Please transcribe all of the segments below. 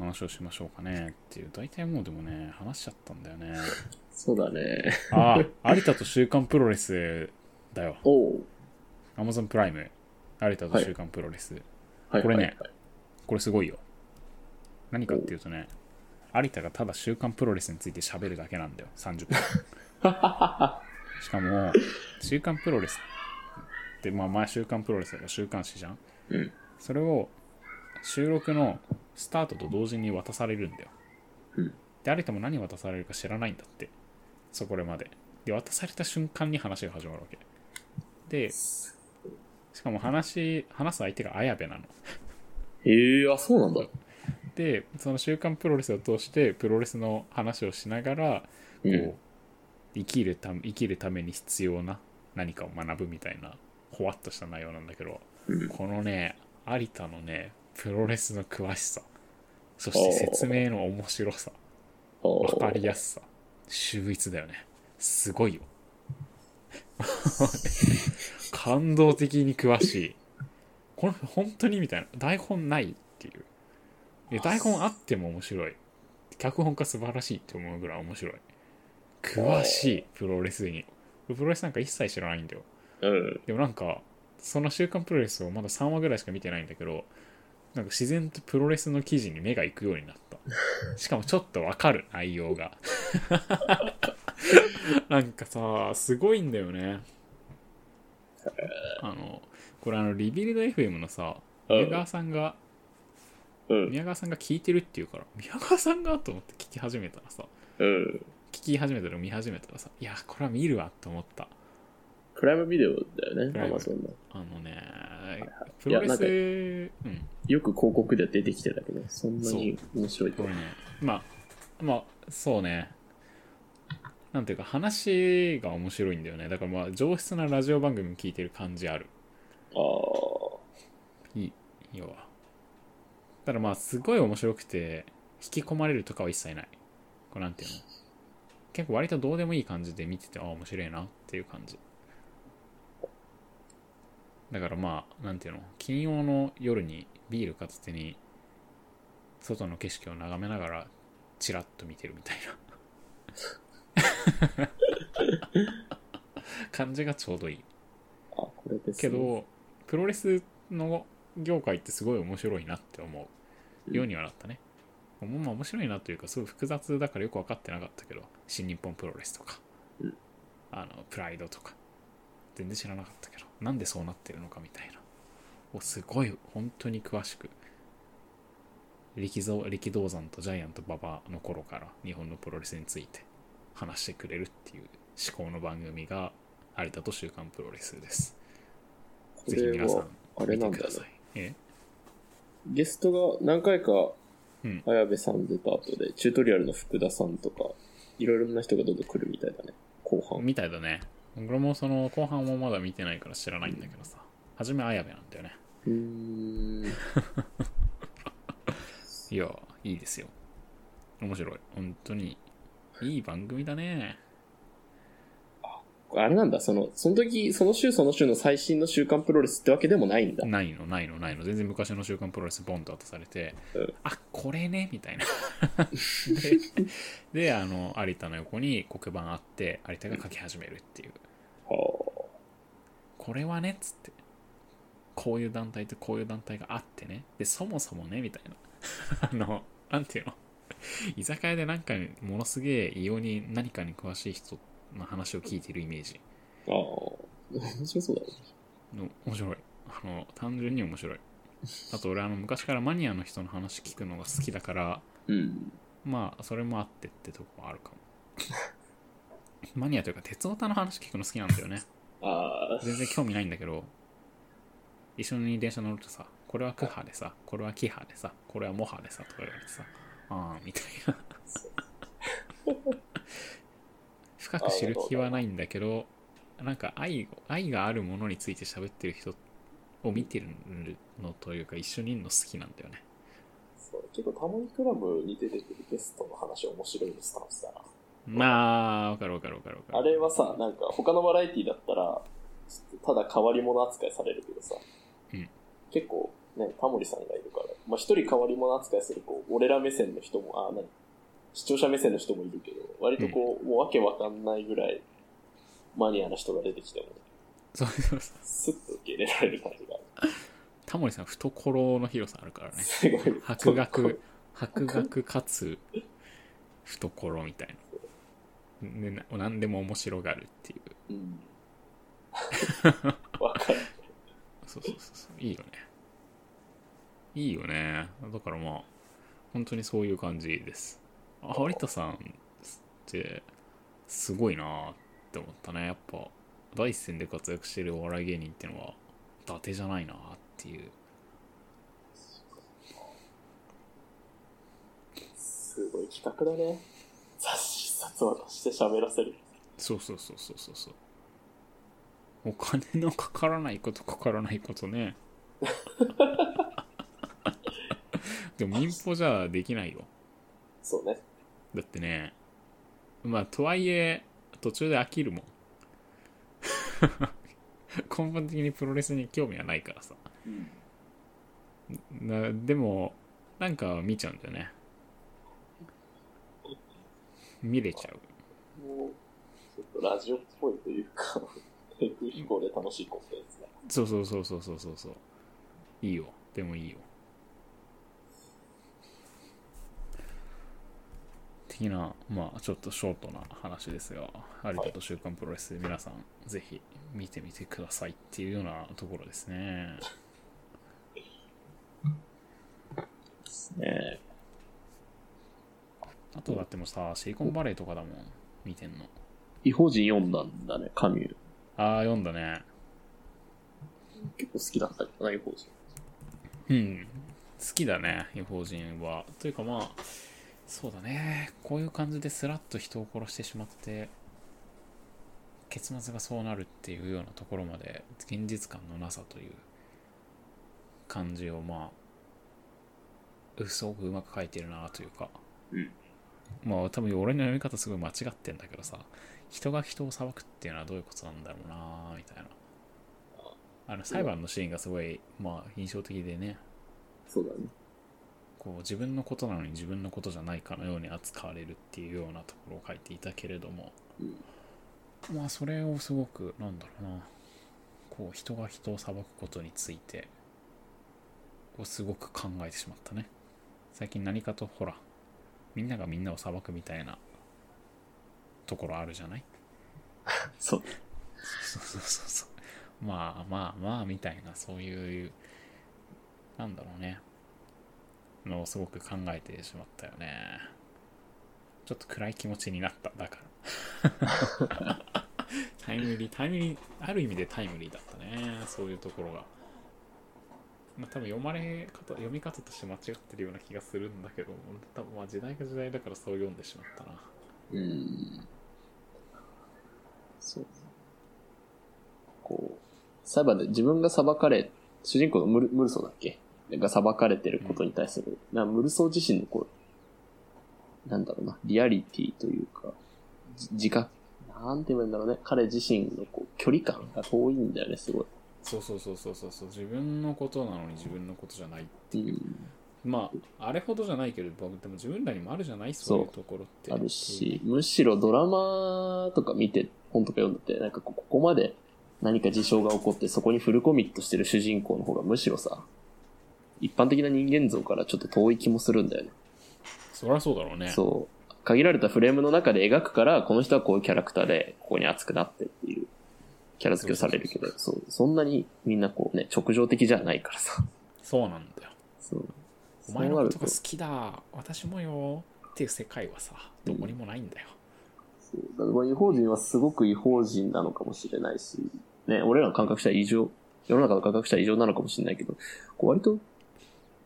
話をしましょうかねっていう。大体もうでもね話しちゃったんだよね。そうだね。ああ有田と週刊プロレスだよ。おう。Amazon プライム有田と週刊プロレス、はい。これねはい。はいこれすごいよ。何かっていうとね有田がただ週刊プロレスについて喋るだけなんだよ。30分。しかも週刊プロレスってまあ前週刊プロレスだから週刊誌じゃん。うん。それを収録のスタートと同時に渡されるんだよ。うんで、有田も何渡されるか知らないんだって。そこまで。で、渡された瞬間に話が始まるわけ。で、しかも話、話す相手が綾部なの。へえ、あ、そうなんだ。で、その週刊プロレスを通してプロレスの話をしながら、こう、うん生きるため生きるために必要な何かを学ぶみたいなほわっとした内容なんだけど、うんこのね有田のねプロレスの詳しさそして説明の面白さ。お分かりやすさ。秀逸だよね。すごいよ。感動的に詳しい。この本当にみたいな。台本ないっていう。で台本あっても面白い。脚本家素晴らしいって思うぐらい面白い。詳しいプロレスに。プロレスなんか一切知らないんだよ。うん。でもなんかその「週刊プロレス」をまだ3話ぐらいしか見てないんだけどなんか自然とプロレスの記事に目が行くようになった。しかもちょっとわかる内容が。なんかさすごいんだよね。あのこれあのリビルド FM のさうん。宮川さんがうん。宮川さんが聞いてるっていうから宮川さんがと思って聞き始めたらさうん。聞き始めたら見始めたらさいやこれは見るわって思ったプライムビデオだよね、アマゾンの。あのねはいプロレスうん。よく広告で出てきてたけど、そんなに面白いと。これねまあまあそうね。なんていうか話が面白いんだよね。だからまあ上質なラジオ番組聞いてる感じある。ああ。いい要は。ただまあすごい面白くて引き込まれるとかは一切ない。こうなんていうの。結構割とどうでもいい感じで見ててああ面白いなっていう感じだからまあなんていうの金曜の夜にビール片手に外の景色を眺めながらチラッと見てるみたいな。感じがちょうどいい。あ、これです、ね。けどプロレスの業界ってすごい面白いなって思うようにはなったね、もうまあ面白いなというかすごい複雑だからよく分かってなかったけど新日本プロレスとか、うん。あのプライドとか全然知らなかったけどなんでそうなってるのかみたいなをすごい本当に詳しく力蔵力道山とジャイアント馬場の頃から日本のプロレスについて話してくれるっていう思考の番組が有田と週刊プロレスですこぜひ皆さんれは、あれ見なんだよねてください。え？ゲストが何回かうん、綾部さん出た後で、チュートリアルの福田さんとか、いろいろな人がどんどん来るみたいだね。後半。みたいだね。俺もその後半もまだ見てないから知らないんだけどさ。はじめ綾部なんだよね。うーん。いや、いいですよ。面白い。本当に。いい番組だね。あれなんだ、その、その時、その週その週の最新の週刊プロレスってわけでもないんだ。ないの、ないの、ないの。全然昔の週刊プロレスボンと渡されて、うんあ、これね、みたいな。で、で、あの、有田の横に黒板あって、有田が書き始めるっていう。はこれはね、つって。こういう団体とこういう団体があってね。で、そもそもね、みたいな。あの、なんていうの？居酒屋でなんかものすげえ異様に何かに詳しい人の話を聞いてるイメージあ。ああ。面白そうだね。の面白い。あの、単純に面白い。あと俺あの昔からマニアの人の話聞くのが好きだから、うん。まあそれもあってってとこはあるかも。マニアというか鉄オタの話聞くの好きなんだよね。ああ。全然興味ないんだけど一緒に電車乗るとさこれはクハでさこれはキハでさこれはモハでさとか言われてさああみたいな 深く知る気はないんだけどなんか愛愛があるものについて喋ってる人を見てるのというか一緒にいるの好きなんだよねそう結構タモリクラブに出てくるゲストの話面白いスタンスだな。まあわかるわかるわかるわかる。あれはさ、なんか他のバラエティだったら、ただ変わり者扱いされるけどさ、うん。結構ね、タモリさんがいるから、まあ一人変わり者扱いする、こう、俺ら目線の人も、あ、何？視聴者目線の人もいるけど、割とこう、もうわけわかんないぐらい、マニアな人が出てきても、そうそうそう。スッと受け入れられる感じがある。タモリさん懐の広さあるからね。すごい。博学博学かつ懐みたいな、ね、な何でも面白がるっていう。うん。わかる。そうそうそうそう。いいよね。いいよね。だからまあ本当にそういう感じです。あ有田さんってすごいなって思ったね。やっぱ第一線で活躍してるお笑い芸人ってのは伊達じゃないなっていう。すごい企画だね。雑誌一冊渡して喋らせる。そうそうそうそうそうそうお金のかからないことかからないことね でも民放じゃできないよそうね。だってねまあとはいえ途中で飽きるもん 根本的にプロレスに興味はないからさうん。なでもなんか見ちゃうんだよね見れちゃう。もう、ちょっとラジオっぽいというか、低空飛行で楽しいコンテンツだ。そうそうそうそうそうそう。いいよ。でもいいよ。的なまあちょっとショートな話ですが有田と週刊プロレス皆さんぜひ見てみてくださいっていうようなところですね。ねあとだってもさシリコンバレーとかだもん見てんの違法人読んだんだね、カミュー。ああ読んだね結構好きだったけどな、違法人。うん好きだね違法人はというかまあそうだねこういう感じでスラッと人を殺してしまって結末がそうなるっていうようなところまで現実感のなさという感じをまあすごくうまく書いてるなというかうん。まあ多分俺の読み方すごい間違ってんだけどさ人が人を裁くっていうのはどういうことなんだろうなみたいな。あの裁判のシーンがすごいまあ印象的でね。そうだね。こう自分のことなのに自分のことじゃないかのように扱われるっていうようなところを書いていたけれども。うん。まあそれをすごくなんだろうな。こう人が人を裁くことについてをすごく考えてしまったね。最近何かとほらみんながみんなを裁くみたいなところあるじゃない？そう。そうそうそうそう。まあまあまあみたいなそういうなんだろうね。のをすごく考えてしまったよね。ちょっと暗い気持ちになった。だから。タイムリータイムリーある意味でタイムリーだったね。そういうところがまあ多分読まれ方読み方として間違ってるような気がするんだけど多分まあ時代が時代だからそう読んでしまったなうん。そう。こう、裁判で自分が裁かれ、主人公のムルムルソーだっけ？が裁かれてることに対する、なムルソー自身のこう、なんだろうな、リアリティというか、じ自覚、なんて言うんだろうね、彼自身のこう距離感が遠いんだよね、すごい。そうそうそうそうそうそう自分のことなのに自分のことじゃないうん。まああれほどじゃないけれどでも自分らにもあるじゃないそういうところってあるし、むしろドラマとか見て、本とか読んでて、なんかここまで何か事象が起こってそこにフルコミットしてる主人公の方がむしろさ、一般的な人間像からちょっと遠い気もするんだよね。そりゃそうだろうねそう。限られたフレームの中で描くから、この人はこういうキャラクターで、ここに熱くなってっていうキャラ付けをされるけど、そうそんなにみんなこうね、直情的じゃないからさ。そうなんだよ。そう。お前のことが好きだ私もよっていう世界はさどこにもないんだよ、そう。だからまあ違法人はすごく違法人なのかもしれないし、ね、俺らの感覚したら異常、世の中の感覚したら異常なのかもしれないけど、こう割と、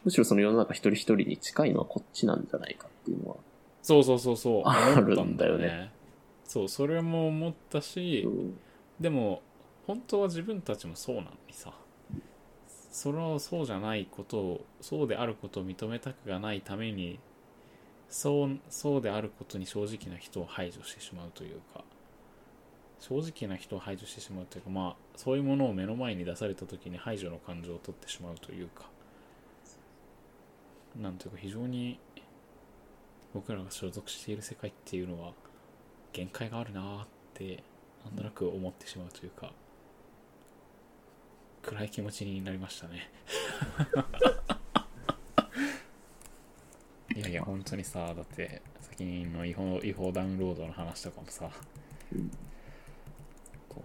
むしろその世の中一人一人に近いのはこっちなんじゃないかっていうのは、そうそうそうそう あるんだよね。そうそれも思ったし、う。んでも本当は自分たちもそうなのにさ。そのそうじゃないことをそうであることを認めたくがないためにそうそうであることに正直な人を排除してしまうというか。正直な人を排除してしまうというかまあそういうものを目の前に出された時に排除の感情を取ってしまうというか。なんていうか非常に僕らが所属している世界っていうのは限界があるなーってなんとなく思ってしまうというか。暗い気持ちになりましたね。いやいや本当にさだって先の違法違法ダウンロードの話とかもさこう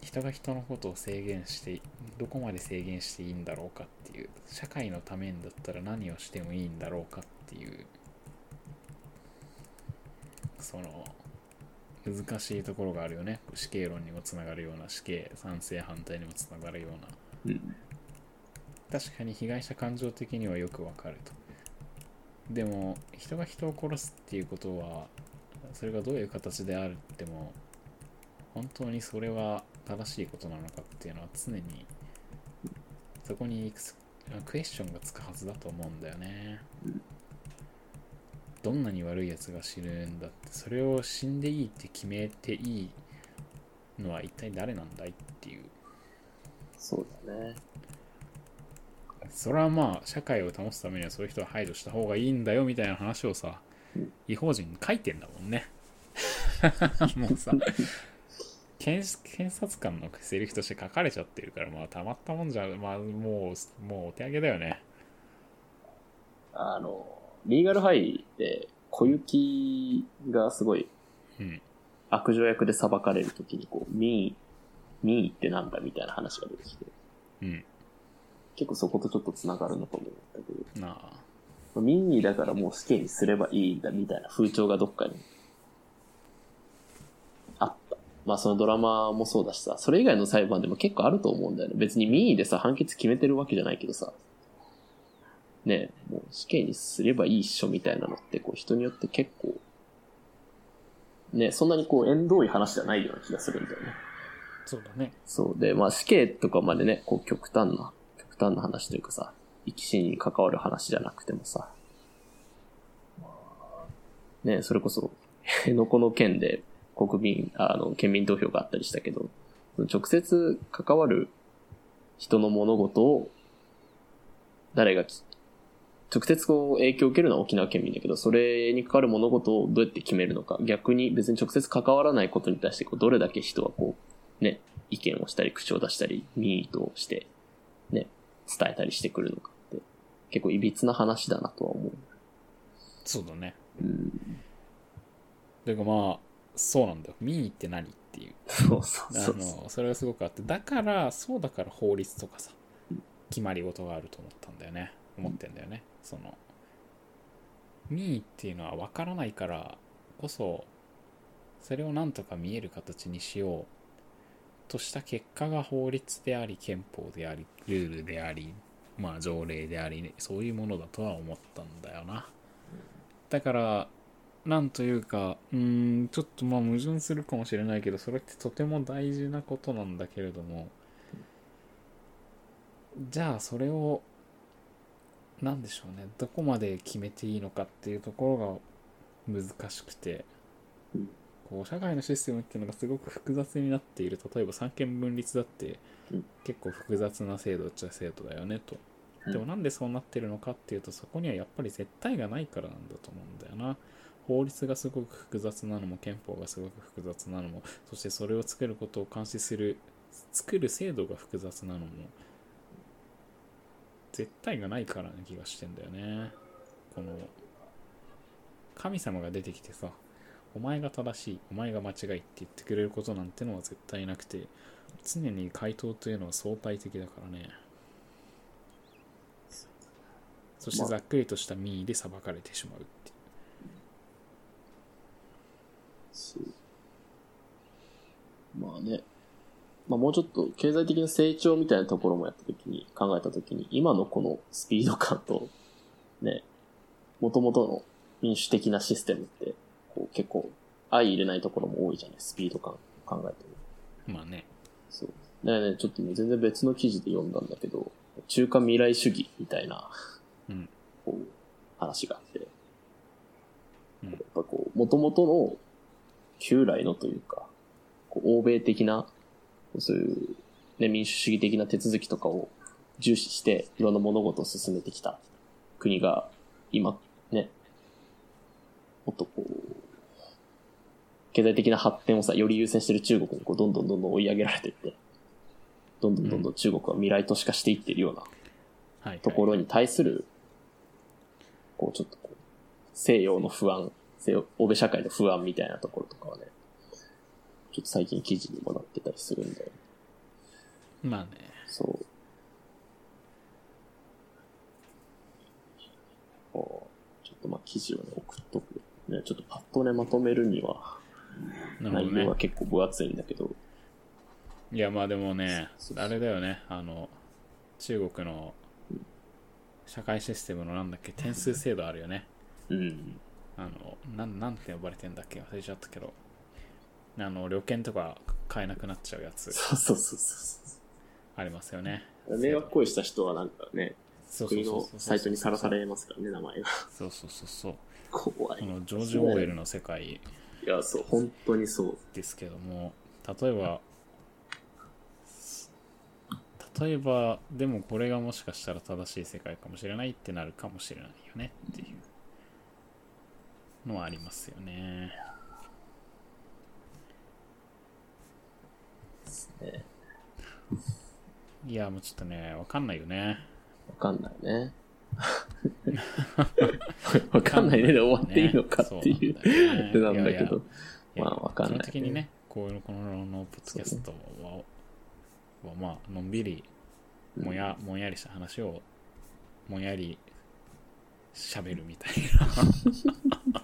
人が人のことを制限してどこまで制限していいんだろうかっていう社会のためにだったら何をしてもいいんだろうかっていうその難しいところがあるよね。死刑論にもつながるような死刑賛成反対にもつながるような。うん。確かに被害者感情的にはよくわかると。でも人が人を殺すっていうことはそれがどういう形であるっても本当にそれは正しいことなのかっていうのは常にそこにいくつクエスチョンがつくはずだと思うんだよねどんなに悪いやつが死ぬんだってそれを死んでいいって決めていいのは一体誰なんだいっていう。そうだね。それはまあ社会を保つためにはそういう人は排除した方がいいんだよみたいな話をさうん。違法人に書いてんだもんね。もうさ検検察官のセリフとして書かれちゃってるからまあたまったもんじゃまあもうもうお手上げだよね。あの、リーガルハイで小雪がすごいうん悪女役で裁かれるときにこう、民意、民意ってなんだみたいな話が出てきて、うん結構そことちょっと繋がるのかも思ったけど、なあ民意だからもう死刑にすればいいんだみたいな風潮がどっかにあった。まあそのドラマもそうだしさ、それ以外の裁判でも結構あると思うんだよね。別に民意でさ、判決決めてるわけじゃないけどさ、ねえ、もう死刑にすればいいっしょみたいなのって、こう人によって結構、ね、そんなにこう縁遠い話じゃないような気がするんだよね。そうだねそう。で、まあ死刑とかまでね、こう極端な、極端な話というかさ、生き死に関わる話じゃなくてもさ、ね、それこそ、辺野古の件で国民、あの、県民投票があったりしたけど、直接関わる人の物事を、誰がき、直接こう影響を受けるのは沖縄県民だけど、それに関わる物事をどうやって決めるのか、逆に別に直接関わらないことに対してこう、どれだけ人はこう、ね、意見をしたり、口を出したり、民意として、ね、伝えたりしてくるのかって、結構歪な話だなとは思う。そうだねうん。てかまあそうなんだよ民意って何っていうそうそうあそうそう。のそれがすごくあってだからそうだから法律とかさ決まり事があると思ったんだよね思ってんだよねその民意っていうのは分からないからこそそれをなんとか見える形にしようとした結果が法律であり憲法でありルールでありまあ条例であり、ねそういうものだとは思ったんだよな。だからなんというかうんちょっとまあ矛盾するかもしれないけどそれってとても大事なことなんだけれどもじゃあそれをなんでしょうね。どこまで決めていいのかっていうところが難しくて。うんこう社会のシステムっていうのがすごく複雑になっている。例えば三権分立だってうん。結構複雑な制度っちゃ制度だよねと。うん。でもなんでそうなってるのかっていうとそこにはやっぱり絶対がないからなんだと思うんだよな。法律がすごく複雑なのも憲法がすごく複雑なのもそしてそれを作ることを監視する作る制度が複雑なのも絶対がないからな気がしてんだよね。この神様が出てきてさお前が正しいお前が間違いって言ってくれることなんてのは絶対なくて常に回答というのは相対的だからね。そしてまあ。ざっくりとした民意で裁かれてしまうってまあね。まあもうちょっと経済的な成長みたいなところもやったときに、考えたときに、今のこのスピード感と、ね、元々の民主的なシステムって、こう結構相入れないところも多いじゃないスピード感考えても。まあねそう。だからね、ちょっとね、全然別の記事で読んだんだけど、中華未来主義みたいな、うんこう、話があって、うんやっぱこう、元々の、旧来のというか、こう欧米的な、そういう、ね、民主主義的な手続きとかを重視して、いろんな物事を進めてきた。国が今ね、もっとこう、経済的な発展をさ、より優先してる中国にこうどんどんどんどん追い上げられていって、どんどんどんどん中国は未来都市化していってるようなはい。ところに対する、こうちょっとこう、西洋の不安、西洋、欧米社会の不安みたいなところとかはね、最近記事にもなってたりするんで、まあね。そう。こうちょっとまあ記事をね、送っとく。ね、ちょっとパッとね、まとめるには、なるほどね内容は。結構分厚いんだけど、いや、まあでもねあれだよね。あの、中国の社会システムのなんだっけ、点数制度あるよね。うん。あの、なん、なんて呼ばれてんだっけ忘れちゃったけど。あの、旅券とか買えなくなっちゃうやつそうそうそうそありますよね。う。迷惑行為した人はなんかね、そうそう国のサイトにさらされますからね、名前が。そうそうそうそう。怖い。このジョージ・オーウェルの世界いや、そう、本当にそう。ですけども例えば例えばでもこれがもしかしたら正しい世界かもしれないってなるかもしれないよねっていうのはありますよねねいやもうちょっとねわかんないよね。わかんないね。わかんないね。で終わっていいのかっていう。そうなんだよねなんだけど。いやまあわかんないね。基本的にねこういうのこののポッドキャストははまあのんびりもやもんやりした話をもんやり喋るみたい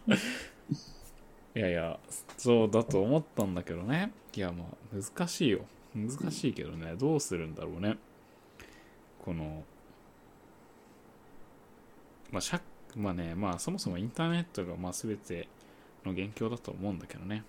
な。いやいやそうだと思ったんだけどね。いやまあ難しいよ難しいけどねどうするんだろうねこのまあしゃまあねまあそもそもインターネットがまあ全ての元凶だと思うんだけどね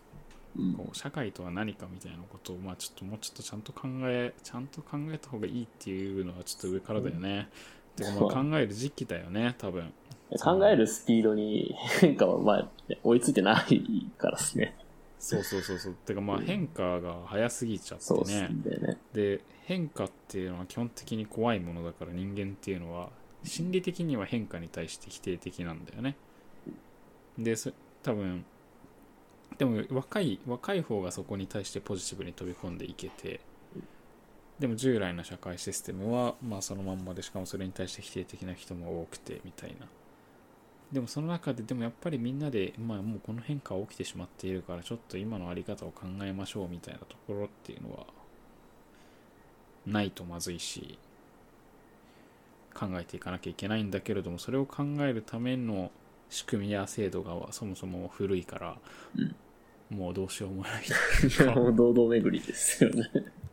うんこう社会とは何かみたいなことを、まあ、ちょっともうちょっとちゃんと考えちゃんと考えた方がいいっていうのはちょっと上からだよね。てかまあ 考える時期だよね多分。考えるスピードに変化はまあ、ね追いついてないからですね。そうそうそうそう。てかまあ変化が早すぎちゃってね。ね。で変化っていうのは基本的に怖いものだから人間っていうのは心理的には変化に対して否定的なんだよね。でそ多分でも若い若い方がそこに対してポジティブに飛び込んでいけてでも従来の社会システムはまあそのまんまでしかもそれに対して否定的な人も多くてみたいなでもその中ででもやっぱりみんなで、まあ、もうこの変化は起きてしまっているからちょっと今のあり方を考えましょうみたいなところっていうのはないとまずいし考えていかなきゃいけないんだけれどもそれを考えるための仕組みや制度がそもそも古いから、もうどうしようもないというかもう堂々巡りですよね。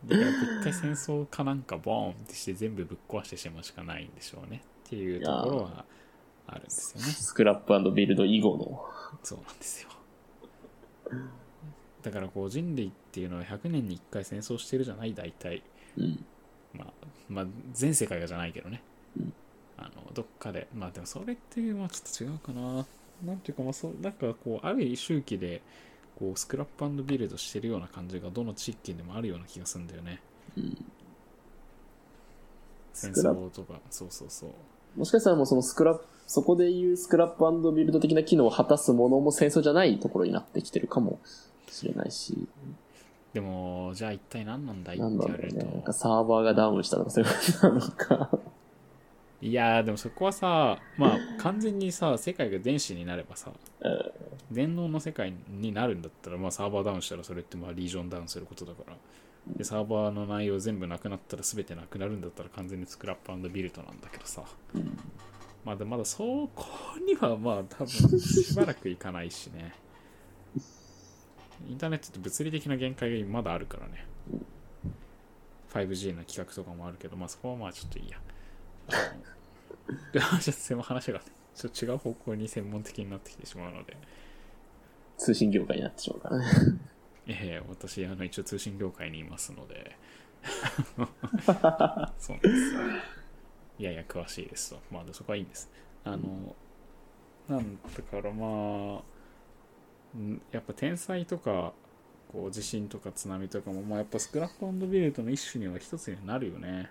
だから一回戦争かなんかボーンってして全部ぶっ壊してしまうしかないんでしょうねっていうところはあるんですよね。スクラップビルド以後の。そうなんですよ。だからこう人類っていうのは100年に1回戦争してるじゃない大体。うん。まあ、まあ、全世界がじゃないけどね、うん。あのどっかで。まあでもそれってまあちょっと違うかな。なんていうかまあそうなんかこうある周期でこうスクラップビルドしてるような感じがどの地域でもあるような気がするんだよね。うん。戦争とか。そうそうそう。もしかしたらもうそのスクラップ、そこでいうスクラップビルド的な機能を果たすものも戦争じゃないところになってきてるかもしれないし、でもじゃあ一体何なんだいって言われるろうね。なんとかサーバーがダウンしたとかそういうことなのか。いやーでもそこはさまあ完全にさ世界が電子になればさうん。電脳の世界になるんだったら、まあ、サーバーダウンしたらそれってまあリージョンダウンすることだから。でサーバーの内容全部なくなったら全てなくなるんだったら完全にスクラップビルドなんだけどさ。うんまあでまだそこにはまあ多分しばらくいかないしね インターネットって物理的な限界がまだあるからね 5G の企画とかもあるけどまあそこはまあちょっといいやあのちょっと専門話がねちょっと違う方向に専門的になってきてしまうので通信業界になってしまうからね。ええ私、あの、一応通信業界にいますので。そうなんですよ。いやいや、詳しいですと。まあ、そこはいいんです。あの、なんだからまあ、んやっぱ天災とか、こう地震とか津波とかも、まあ、やっぱスクラップビルドの一種には一つになるよね。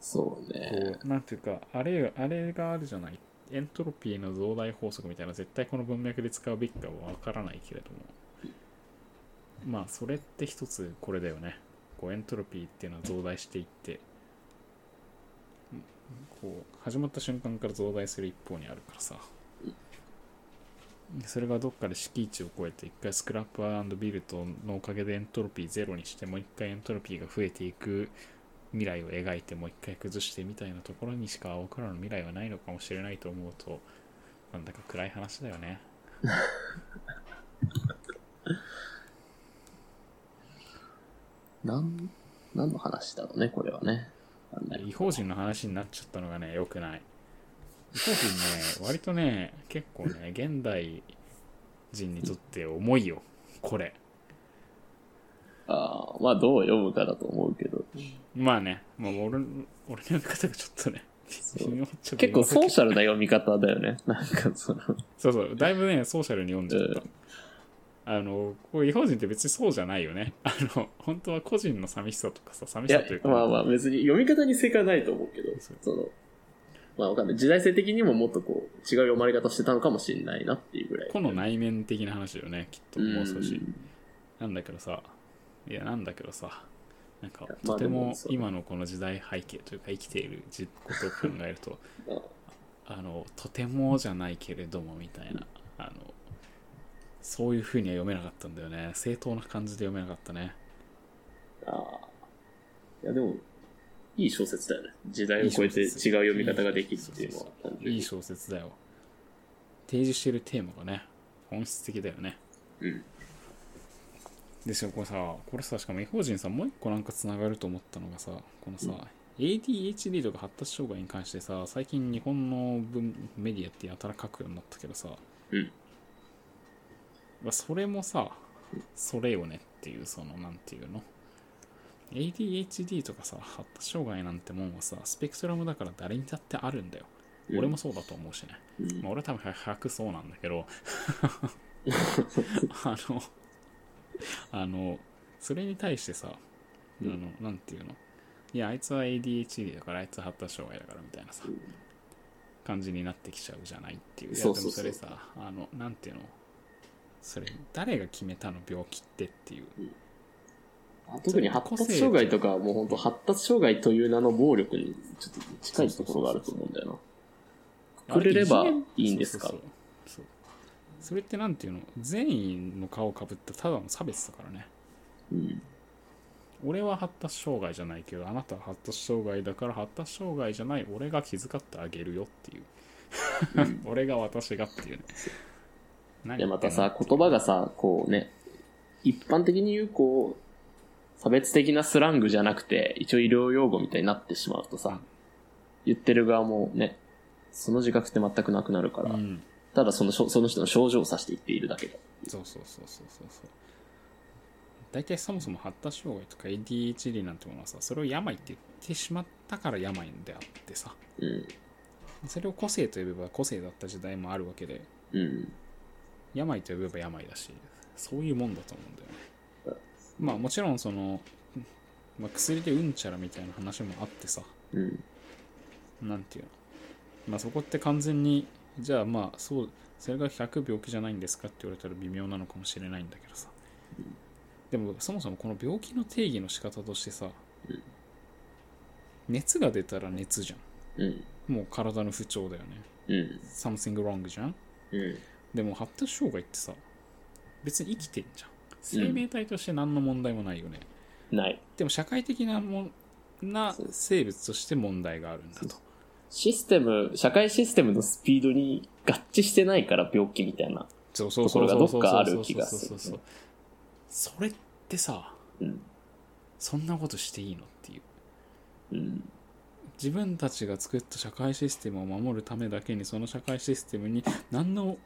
そうね。こう、なんていうか、あれ、あれがあるじゃない？エントロピーの増大法則みたいな絶対この文脈で使うべきかはわからないけれどもまあそれって一つこれだよねこうエントロピーっていうのは増大していってこう始まった瞬間から増大する一方にあるからさそれがどっかで敷地を超えて一回スクラップアンドビルトのおかげでエントロピーゼロにしてもう一回エントロピーが増えていく未来を描いてもう一回崩してみたいなところにしか僕らの未来はないのかもしれないと思うとなんだか暗い話だよね なん、何の話だろうね、これはね。違法人の話になっちゃったのがね良くない。違法人ね割とね結構ね現代人にとって重いよこれ。ああ、まあどう読むかだと思うけど。まあね、まあ、俺俺の読み方がちょっとね結構ソーシャャルな読み方だよね。なんかその、そうそうだいぶねソーシャルに読んじゃった、うんあのこう違法人って別にそうじゃないよね。あの本当は個人の寂しさとかさ寂しさという、か。まあまあ別に読み方に正解はないと思うけどその、まあわかんない。時代性的にももっとこう、違う読まれ方してたのかもしれないなっていうぐらい。個の内面的な話だよねきっともう少し。ん。なんだけどさいやなんだけどさなんかとても今のこの時代背景というか生きているじことを考えると あ。あのとてもじゃないけれどもみたいなあのそういうふうには読めなかったんだよね正当な感じで読めなかったねああ。いやでも、いい小説だよね。時代を超えて違う読み方ができるっていうのは。いい小説だよ提示してるテーマがね本質的だよねうん。でしかもこれさこれさしかも違法人さもう一個なんかつながると思ったのがさこのさ、ADHD とか発達障害に関してさ最近日本の文メディアってやたら書くようになったけどさ、うんまあそれもさそれよねっていうそのなんていうの？ADHD とかさ発達障害なんてもんはさスペクトラムだから誰にだってあるんだよ、うん。俺もそうだと思うしね、うん。まあ、俺は多分100そうなんだけど。あのあのそれに対してさ、あのなんていうの？いやあいつは ADHD だからあいつは発達障害だからみたいなさ、感じになってきちゃうじゃないっていう。いやでもそれさあのなんていうの？それ誰が決めたの病気ってっていう。特に発達障害とかはもう本当発達障害という名の暴力にちょっと近いところがあると思うんだよな。くれればいいんですか？そうそうそうそれってなんていうの？善意の顔をかぶったただの差別だからね。うん。俺は発達障害じゃないけどあなたは発達障害だから発達障害じゃない。俺が気遣ってあげるよっていう。俺が私がっていうね。何で、またさ、言葉がさ、こうね、一般的に言う、こう、差別的なスラングじゃなくて、一応医療用語みたいになってしまうとさ、言ってる側もね、その自覚って全くなくなるから、うんただそのその人の症状を指して言っているだけだ。そうそうそうそうそうそう大体そもそも発達障害とか ADHD なんてものはさそれを病って言ってしまったから病であってさうん。それを個性と呼べば個性だった時代もあるわけでうん。病と呼べば病だしそういうもんだと思うんだよね。まあもちろんその、まあ、薬でうんちゃらみたいな話もあってさ。うん。なんていうの。まあそこって完全にじゃあまあそうそれが100病気じゃないんですかって言われたら微妙なのかもしれないんだけどさ。でもそもそもこの病気の定義の仕方としてさうん。熱が出たら熱じゃうん。ん。もう体の不調だよね。うん。something wrong じゃん。うん。でも発達障害ってさ別に生きてんじゃん。生命体として何の問題もないよね、ない。でも社会的なもんな生物として問題があるんだと。システム、社会システムのスピードに合致してないから病気みたいな。そうそうところがそうそうどっかある気がする。そうそうそうそうそれってさうん。そんなことしていいのっていう。うん。自分たちが作った社会システムを守るためだけにその社会システムに何の、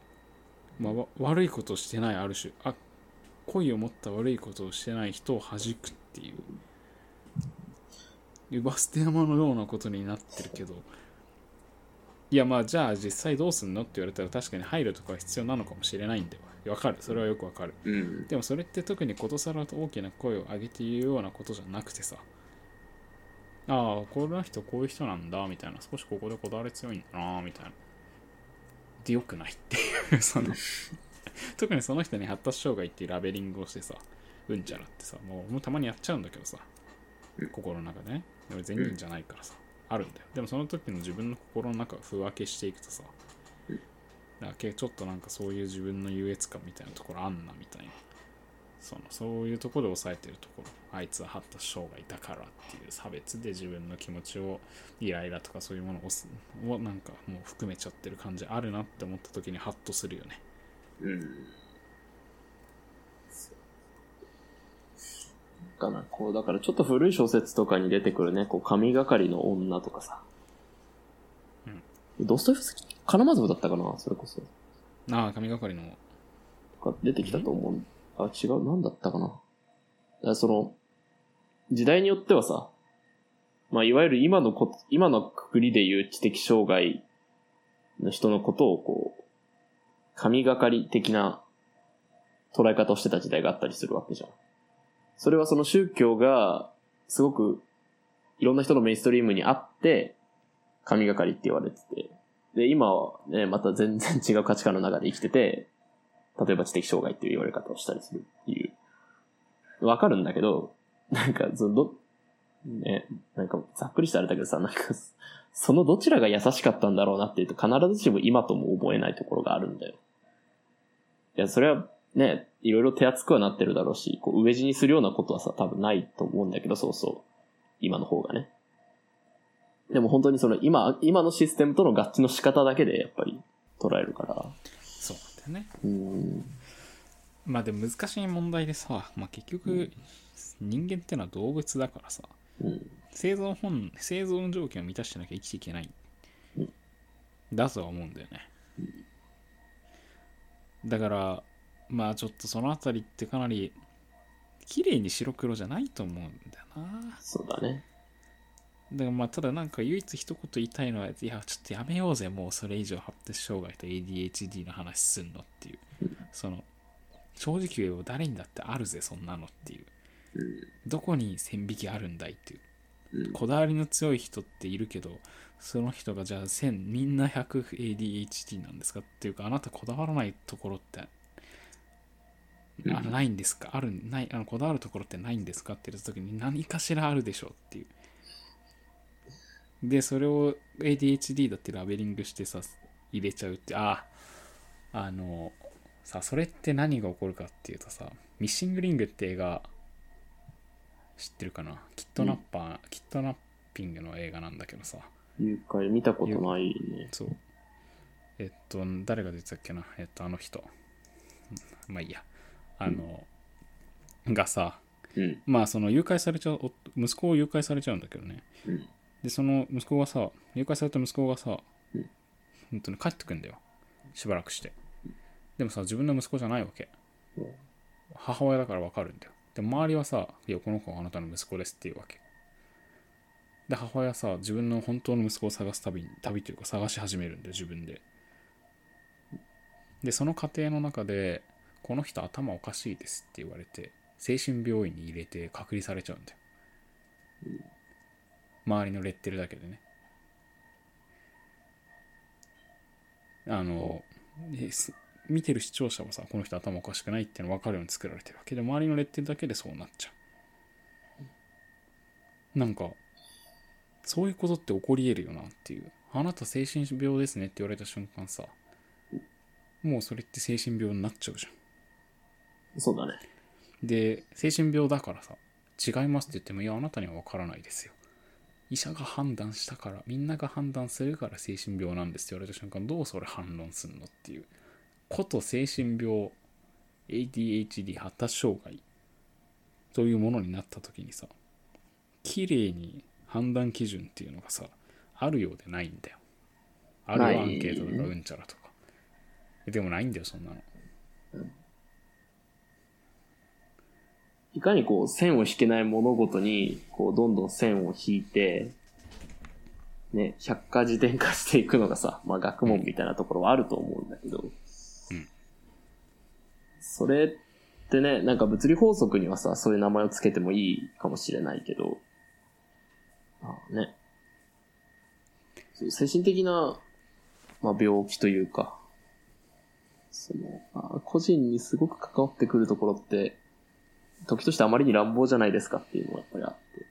まあわ、悪いことをしてないある種あ恋を持った悪いことをしてない人を弾くっていう。バステ山のようなことになってるけど。いやまあじゃあ実際どうすんのって言われたら確かに配慮とかは必要なのかもしれないんだよわかる。それはよくわかる。うん。でもそれって特にことさらと大きな声を上げて言うようなことじゃなくてさ。ああこの人こういう人なんだみたいな。少しここでこだわり強いんだなみたいな。って良くないって その特にその人に発達障害っていうラベリングをしてさうんちゃらってさもうもうたまにやっちゃうんだけどさうん。心の中でね俺善人じゃないからさ、あるんだよ。でもその時の自分の心の中を風分けしていくとさうん。だけちょっとなんかそういう自分の優越感みたいなところあんなみたいなそのそういうところで抑えてるところあいつは発達障害だからっていう差別で自分の気持ちをイライラとかそういうものをすをなんかもう含めちゃってる感じあるなって思った時にハッとするよねうん。かな、こう、だからちょっと古い小説とかに出てくるね、こう、神がかりの女とかさ。ドストエフスキー、カラマゾフだったかな、それこそ。ああ神がかりのとか出てきたと思う。あ、違う、なんだったかな。だかその、時代によってはさ、まあ、いわゆる今のこ、今のくくりで言う知的障害の人のことを、こう、神がかり的な捉え方をしてた時代があったりするわけじゃん。それはその宗教が、すごく、いろんな人のメインストリームにあって、神がかりって言われてて、で、今はね、また全然違う価値観の中で生きてて、例えば知的障害っていう言われ方をしたりするっていう。わかるんだけど、なんか、そのど、ね、なんかざっくりしたあれだけどさ、なんか、そのどちらが優しかったんだろうなっていうと、必ずしも今とも思えないところがあるんだよ。いや、それはね、いろいろ手厚くはなってるだろうし、こう、飢え死にするようなことはさ、多分ないと思うんだけど、そうそう。今の方がね。でも本当にその今、今のシステムとの合致の仕方だけでやっぱり捉えるから。よねうん。まあでも難しい問題でさ、まあ、結局人間ってのは動物だからさうん。生存本生存条件を満たしてなきゃ生きていけないうんだとは思うんだよねだからまあちょっとそのあたりってかなり綺麗に白黒じゃないと思うんだよなそうだね。だからまあただなんか唯一一言言いたいのはいやちょっとやめようぜもうそれ以上発達障害と ADHD の話すんのっていうその正直言えば誰にだってあるぜそんなのっていう。どこに線引きあるんだいっていう。こだわりの強い人っているけどその人がじゃあ1000みんな 100ADHD なんですかっていうかあなたこだわらないところってあないんですか？あるないあのこだわるところってないんですか？って言った時に何かしらあるでしょうっていうでそれを ADHD だってラベリングしてさ入れちゃうってあああのさそれって何が起こるかっていうとさミッシングリングって映画知ってるかな？キットナッパー、キットナッピングの映画なんだけどさ。誘拐見たことないね。そう。えっと誰が出てたっけな？えっとあの人。まあいいや。あの、がさうん。まあその誘拐されちゃう夫息子を誘拐されちゃうんだけどね。うん。でその息子がさ誘拐された息子がさ、うん。本当に帰ってくんだよ。しばらくして。でもさ自分の息子じゃないわけ。うん。母親だから分かるんだよ。で周りはさ「いやこの子はあなたの息子です」っていうわけ。で母親はさ自分の本当の息子を探す旅に旅というか探し始めるんだよ自分で。でその過程の中で「この人頭おかしいです」って言われて精神病院に入れて隔離されちゃうんだよ周りのレッテルだけでね。あの見てる視聴者はさこの人頭おかしくないっての分かるように作られてるわけ。で周りのレッテルだけでそうなっちゃう。なんかそういうことって起こり得るよなっていう。あなた精神病ですねって言われた瞬間さもうそれって精神病になっちゃうじゃん。そうだね。で精神病だからさ違いますって言ってもいやあなたには分からないですよ医者が判断したからみんなが判断するから精神病なんですって言われた瞬間どうそれ反論すんのっていうこと精神病 ADHD 発達障害というものになった時にさ綺麗に判断基準っていうのがさあるようでないんだよ。あるアンケートとかうんちゃらとか。でもないんだよそんなの。いかにこう線を引けない物事に、こうどんどん線を引いて、ね、百科事典化していくのがさ、まあ学問みたいなところはあると思うんだけど、うん。それってね、なんか物理法則にはさ、そういう名前をつけてもいいかもしれないけど、ああね、そう精神的な、まあ、病気というか、その、あ個人にすごく関わってくるところって、時としてあまりに乱暴じゃないですかっていうのがやっぱりあって。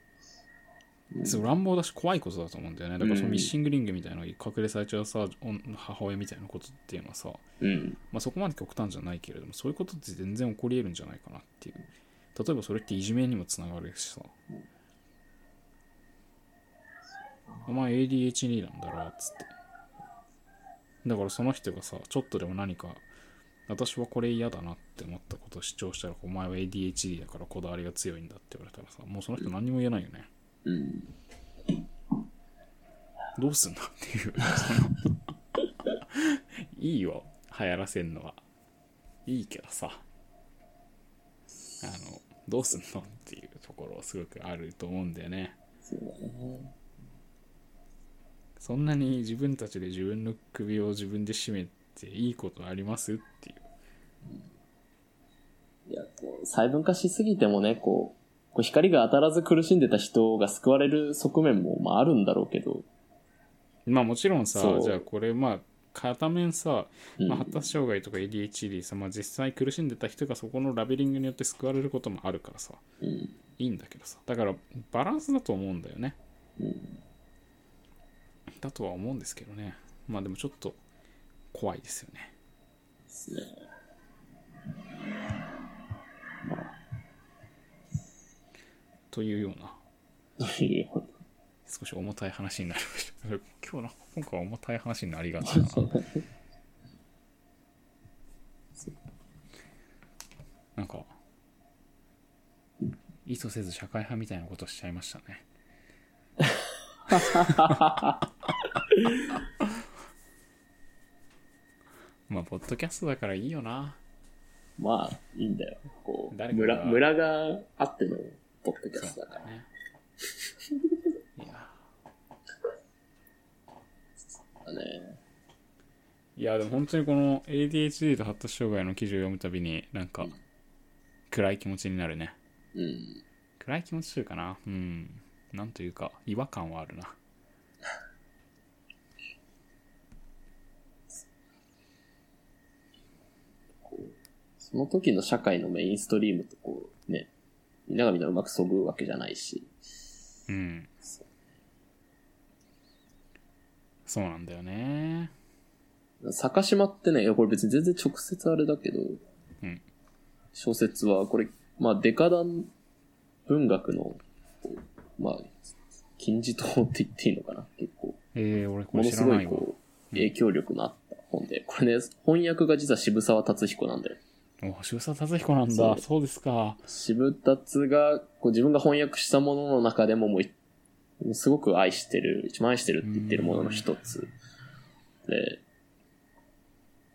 うんそう乱暴だし怖いことだと思うんだよね。だからそのミッシングリングみたいな隠れされちゃうさ、女母親みたいなことっていうのはさ、うん。まあ、そこまで極端じゃないけれども、そういうことって全然起こり得るんじゃないかなっていう。例えばそれっていじめにもつながるしさ。お前 ADHD なんだろっつって。だからその人がさ、ちょっとでも何か、私はこれ嫌だなって思ったことを主張したら、お前は ADHD だからこだわりが強いんだって言われたらさ、もうその人何にも言えないよね。うん。どうすんのっていう。いいよ、流行らせんのは。いいけどさ。あの、どうすんのっていうところすごくあると思うんだよね。そうだね。そんなに自分たちで自分の首を自分で絞めていいことありますっていう。いや、こう、細分化しすぎてもね、こう、こう光が当たらず苦しんでた人が救われる側面も、まああるんだろうけど、まあもちろんさじゃあこれまあ、片面さ、うんまあ、発達障害とか ADHD さ、まあ、実際苦しんでた人がそこのラベリングによって救われることもあるからさ、うん。いいんだけどさ。だからバランスだと思うんだよね。うん。だとは思うんですけどね。まあでもちょっと怖いですよね。ですね。というような、少し重たい話になりました。今日の、今回は重たい話になりがちだな。なんか、意図せず社会派みたいなことしちゃいましたね。まあ、ポッドキャストだからいいよな。まあ、いいんだよ。こう、村、村があってのポッドキャストだから。ね。いや。ね。いや、でも本当にこの ADHD と発達障害の記事を読むたびに、なんか、暗い気持ちになるね。うん。暗い気持ちというかな。うん。なんというか、違和感はあるな。その時の社会のメインストリームとこう、ね、みんながみんなうまくそぐわけじゃないし。うん。そうなんだよね。坂島ってね、いやこれ別に全然直接あれだけど、うん小説は、これ、まあ、デカダン文学の、まあ、金字塔って言っていいのかな結構。えー、俺こものすごれ知らないいわ。こう、影響力のあった本で、これね、翻訳が実は渋沢達彦なんだよ。お、渋沢達彦なんだ。そうそうですか。渋達が、こう自分が翻訳したものの中でももうすごく愛してる、一番愛してるって言ってるものの一つ。で、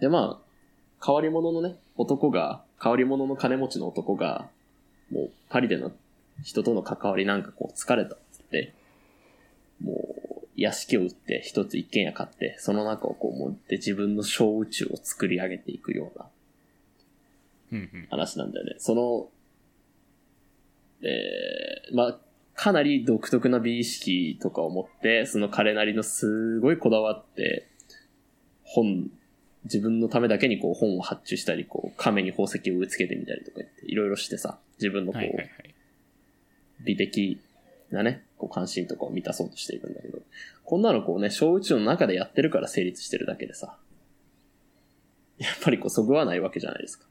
で、まあ、変わり者のね、男が、変わり者の金持ちの男が、もうパリでの人との関わりなんかこう疲れたっつって、もう屋敷を売って一つ一軒家買って、その中をこう持って自分の小宇宙を作り上げていくような。話なんだよね。その、えー、まあ、かなり独特な美意識とかを持って、その彼なりのすごいこだわって、本、自分のためだけにこう本を発注したり、こう亀に宝石を植え付けてみたりとか言って、いろいろしてさ、自分のこう、はいはいはい。美的なね、こう関心とかを満たそうとしていくんだけど、こんなのこうね、小宇宙の中でやってるから成立してるだけでさ、やっぱりこう、そぐわないわけじゃないですか。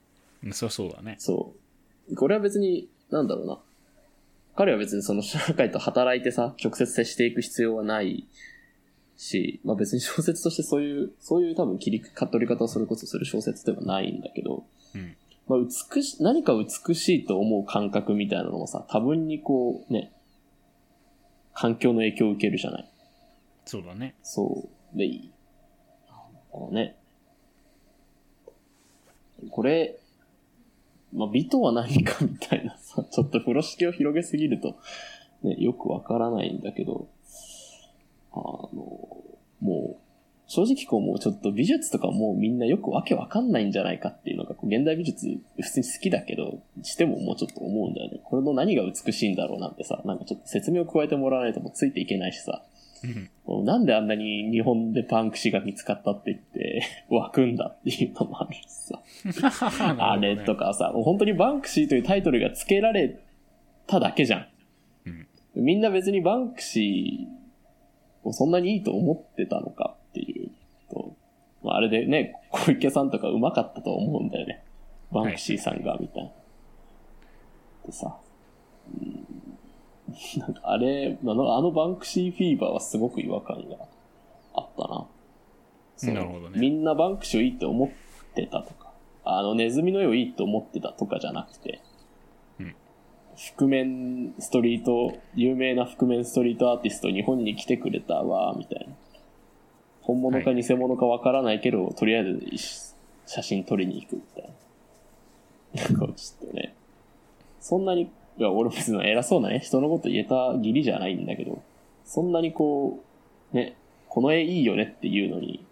うんそりゃそうだね。そう。これは別に、なんだろうな。彼は別にその社会と働いてさ、直接接していく必要はないし、まあ別に小説としてそういう、そういう多分切り取り方をそれこそする小説ではないんだけど、うん。まあ美し、何か美しいと思う感覚みたいなのもさ、多分にこう、ね、環境の影響を受けるじゃない。そうだね。そう。で、いい。あのね。これ、まあ、美とは何かみたいなさ、ちょっと風呂敷を広げすぎると、ね、よくわからないんだけど、あの、もう、正直こうもうちょっと美術とかもうみんなよくわけわかんないんじゃないかっていうのが、こう現代美術普通に好きだけど、してももうちょっと思うんだよね。これの何が美しいんだろうなんてさ、なんかちょっと説明を加えてもらわないともうついていけないしさ、なんであんなに日本でパンクシが見つかったって言って、で 湧くんだっていうのもある。あれとか。かさ、もう本当にバンクシーというタイトルが付けられただけじゃん。うんみんな別にバンクシーをそんなにいいと思ってたのかっていうと、まあ、あれでね、小池さんとか上手かったと思うんだよね。バンクシーさんが、みたいな。でさ、うんなんかあれ、あのあのバンクシーフィーバーはすごく違和感があったな。なるほどねみんなバンクシーをいいって思ってたとか、あのネズミの絵をいいって思ってたとかじゃなくて、うん覆面ストリート、有名な覆面ストリートアーティスト日本に来てくれたわ、みたいな。本物かはい偽物かわからないけど、とりあえず写真撮りに行くみたいな。なんかちょっとね、そんなに、いや、俺別に偉そうなね、人のこと言えた義理じゃないんだけど、そんなにこう、ね、この絵いいよねっていうのに、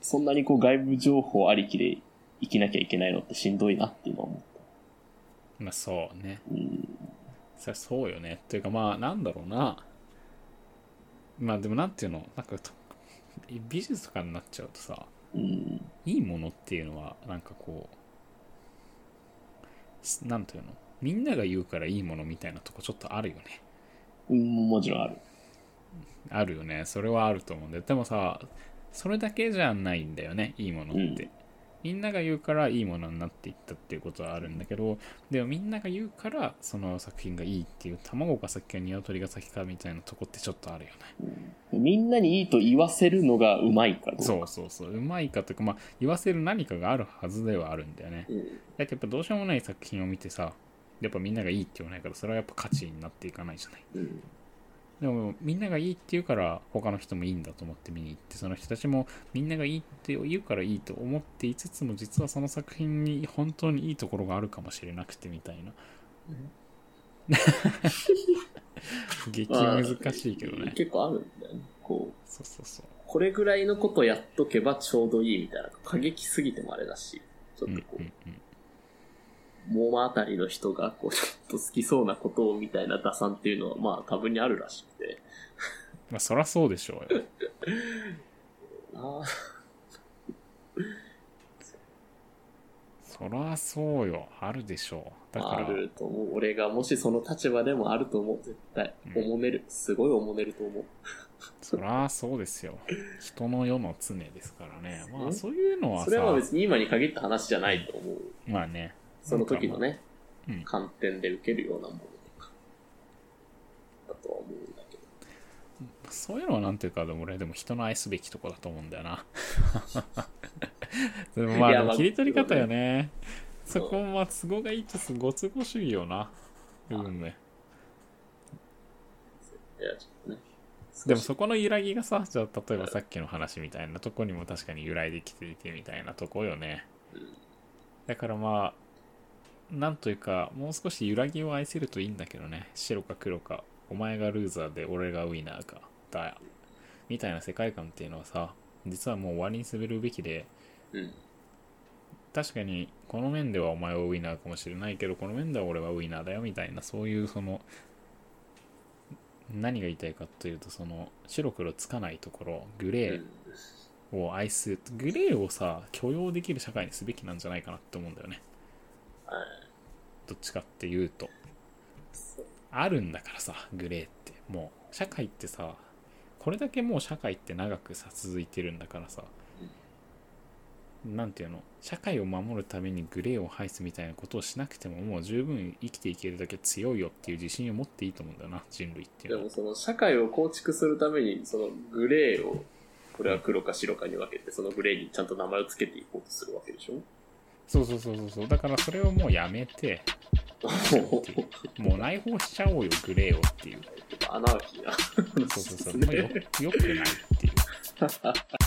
そんなにこう外部情報ありきで生きなきゃいけないのってしんどいなっていうのは思った。まあそうね。うん。そそうよね。っていうかまあなんだろうな。まあでもなんていうの、なんかと美術とかになっちゃうとさ、うん。いいものっていうのはなんかこうすなんていうの？みんなが言うからいいものみたいなとこちょっとあるよねうん、もちろんある。あるよねそれはあると思うんだよでもさそれだけじゃないんだよねいいものって、うんみんなが言うからいいものになっていったっていうことはあるんだけどでもみんなが言うからその作品がいいっていう卵が先か鶏が先かみたいなとこってちょっとあるよねみんなにいいと言わせるのがうまいかどうか。そうそうそううまいかというかまあ言わせる何かがあるはずではあるんだよねうん。だってやっぱどうしようもない作品を見てさやっぱみんながいいって言わないからそれはやっぱ価値になっていかないじゃないうん。でもみんながいいって言うから他の人もいいんだと思って見に行ってその人たちもみんながいいって言うからいいと思っていつつも実はその作品に本当にいいところがあるかもしれなくてみたいな。激難しいけどね。結構あるんだよね。こう、そうそうそう。これぐらいのことやっとけばちょうどいいみたいな。過激すぎてもあれだし、ちょっうんとこう、うんうんモーマあたりの人がこう、ちょっと好きそうなことをみたいな打算っていうのは、まあ多分にあるらしくて。まあそりゃそうでしょうよああ、そりゃそうよあるでしょうだからあると思う。俺がもしその立場でもあると思う。絶対。うんおもめる。すごいおもめると思う。そりゃそうですよ人の世の常ですからねまうんあそういうのはさそれは別に今に限った話じゃないと思う。まあねその時のね、うん。観点で受けるようなものとか、だとは思うんだけど。そういうのはなんていうかでも俺でも人の愛すべきとこだと思うんだよな。でもまあ切り取り方よね。そこまあ都合がいいとすご都合主義よな。部分ねいや、ちょっとね。でもそこの揺らぎがさじゃあ例えばさっきの話みたいなとこにも確かに揺らいできていてみたいなとこよね。うん。だからまあなんというかもう少し揺らぎを愛せるといいんだけどね。白か黒か。お前がルーザーで俺がウィナーか。だ。みたいな世界観っていうのはさ実はもう終わりにするべきで。うん。確かにこの面ではお前はウィナーかもしれないけどこの面では俺はウィナーだよ。みたいなそういうその何が言いたいかというとその白黒つかないところグレーを愛すグレーをさ許容できる社会にすべきなんじゃないかなって思うんだよね。はいどっちかっていうと。あるんだからさグレーって。もう社会ってさこれだけもう社会って長くさ続いてるんだからさなんていうの？社会を守るためにグレーを排すみたいなことをしなくてももう十分生きていけるだけ強いよっていう自信を持っていいと思うんだよな人類っていうでもその社会を構築するために、そのグレーを、これは黒か白かに分けて、そのグレーにちゃんと名前を付けていこうとするわけでしょ？そうそうそうそうそう。だからそれをもうやめて。もう内包しちゃおうよグレーをっていう。アナーキーな。そうそうそう。もうよよくないっていう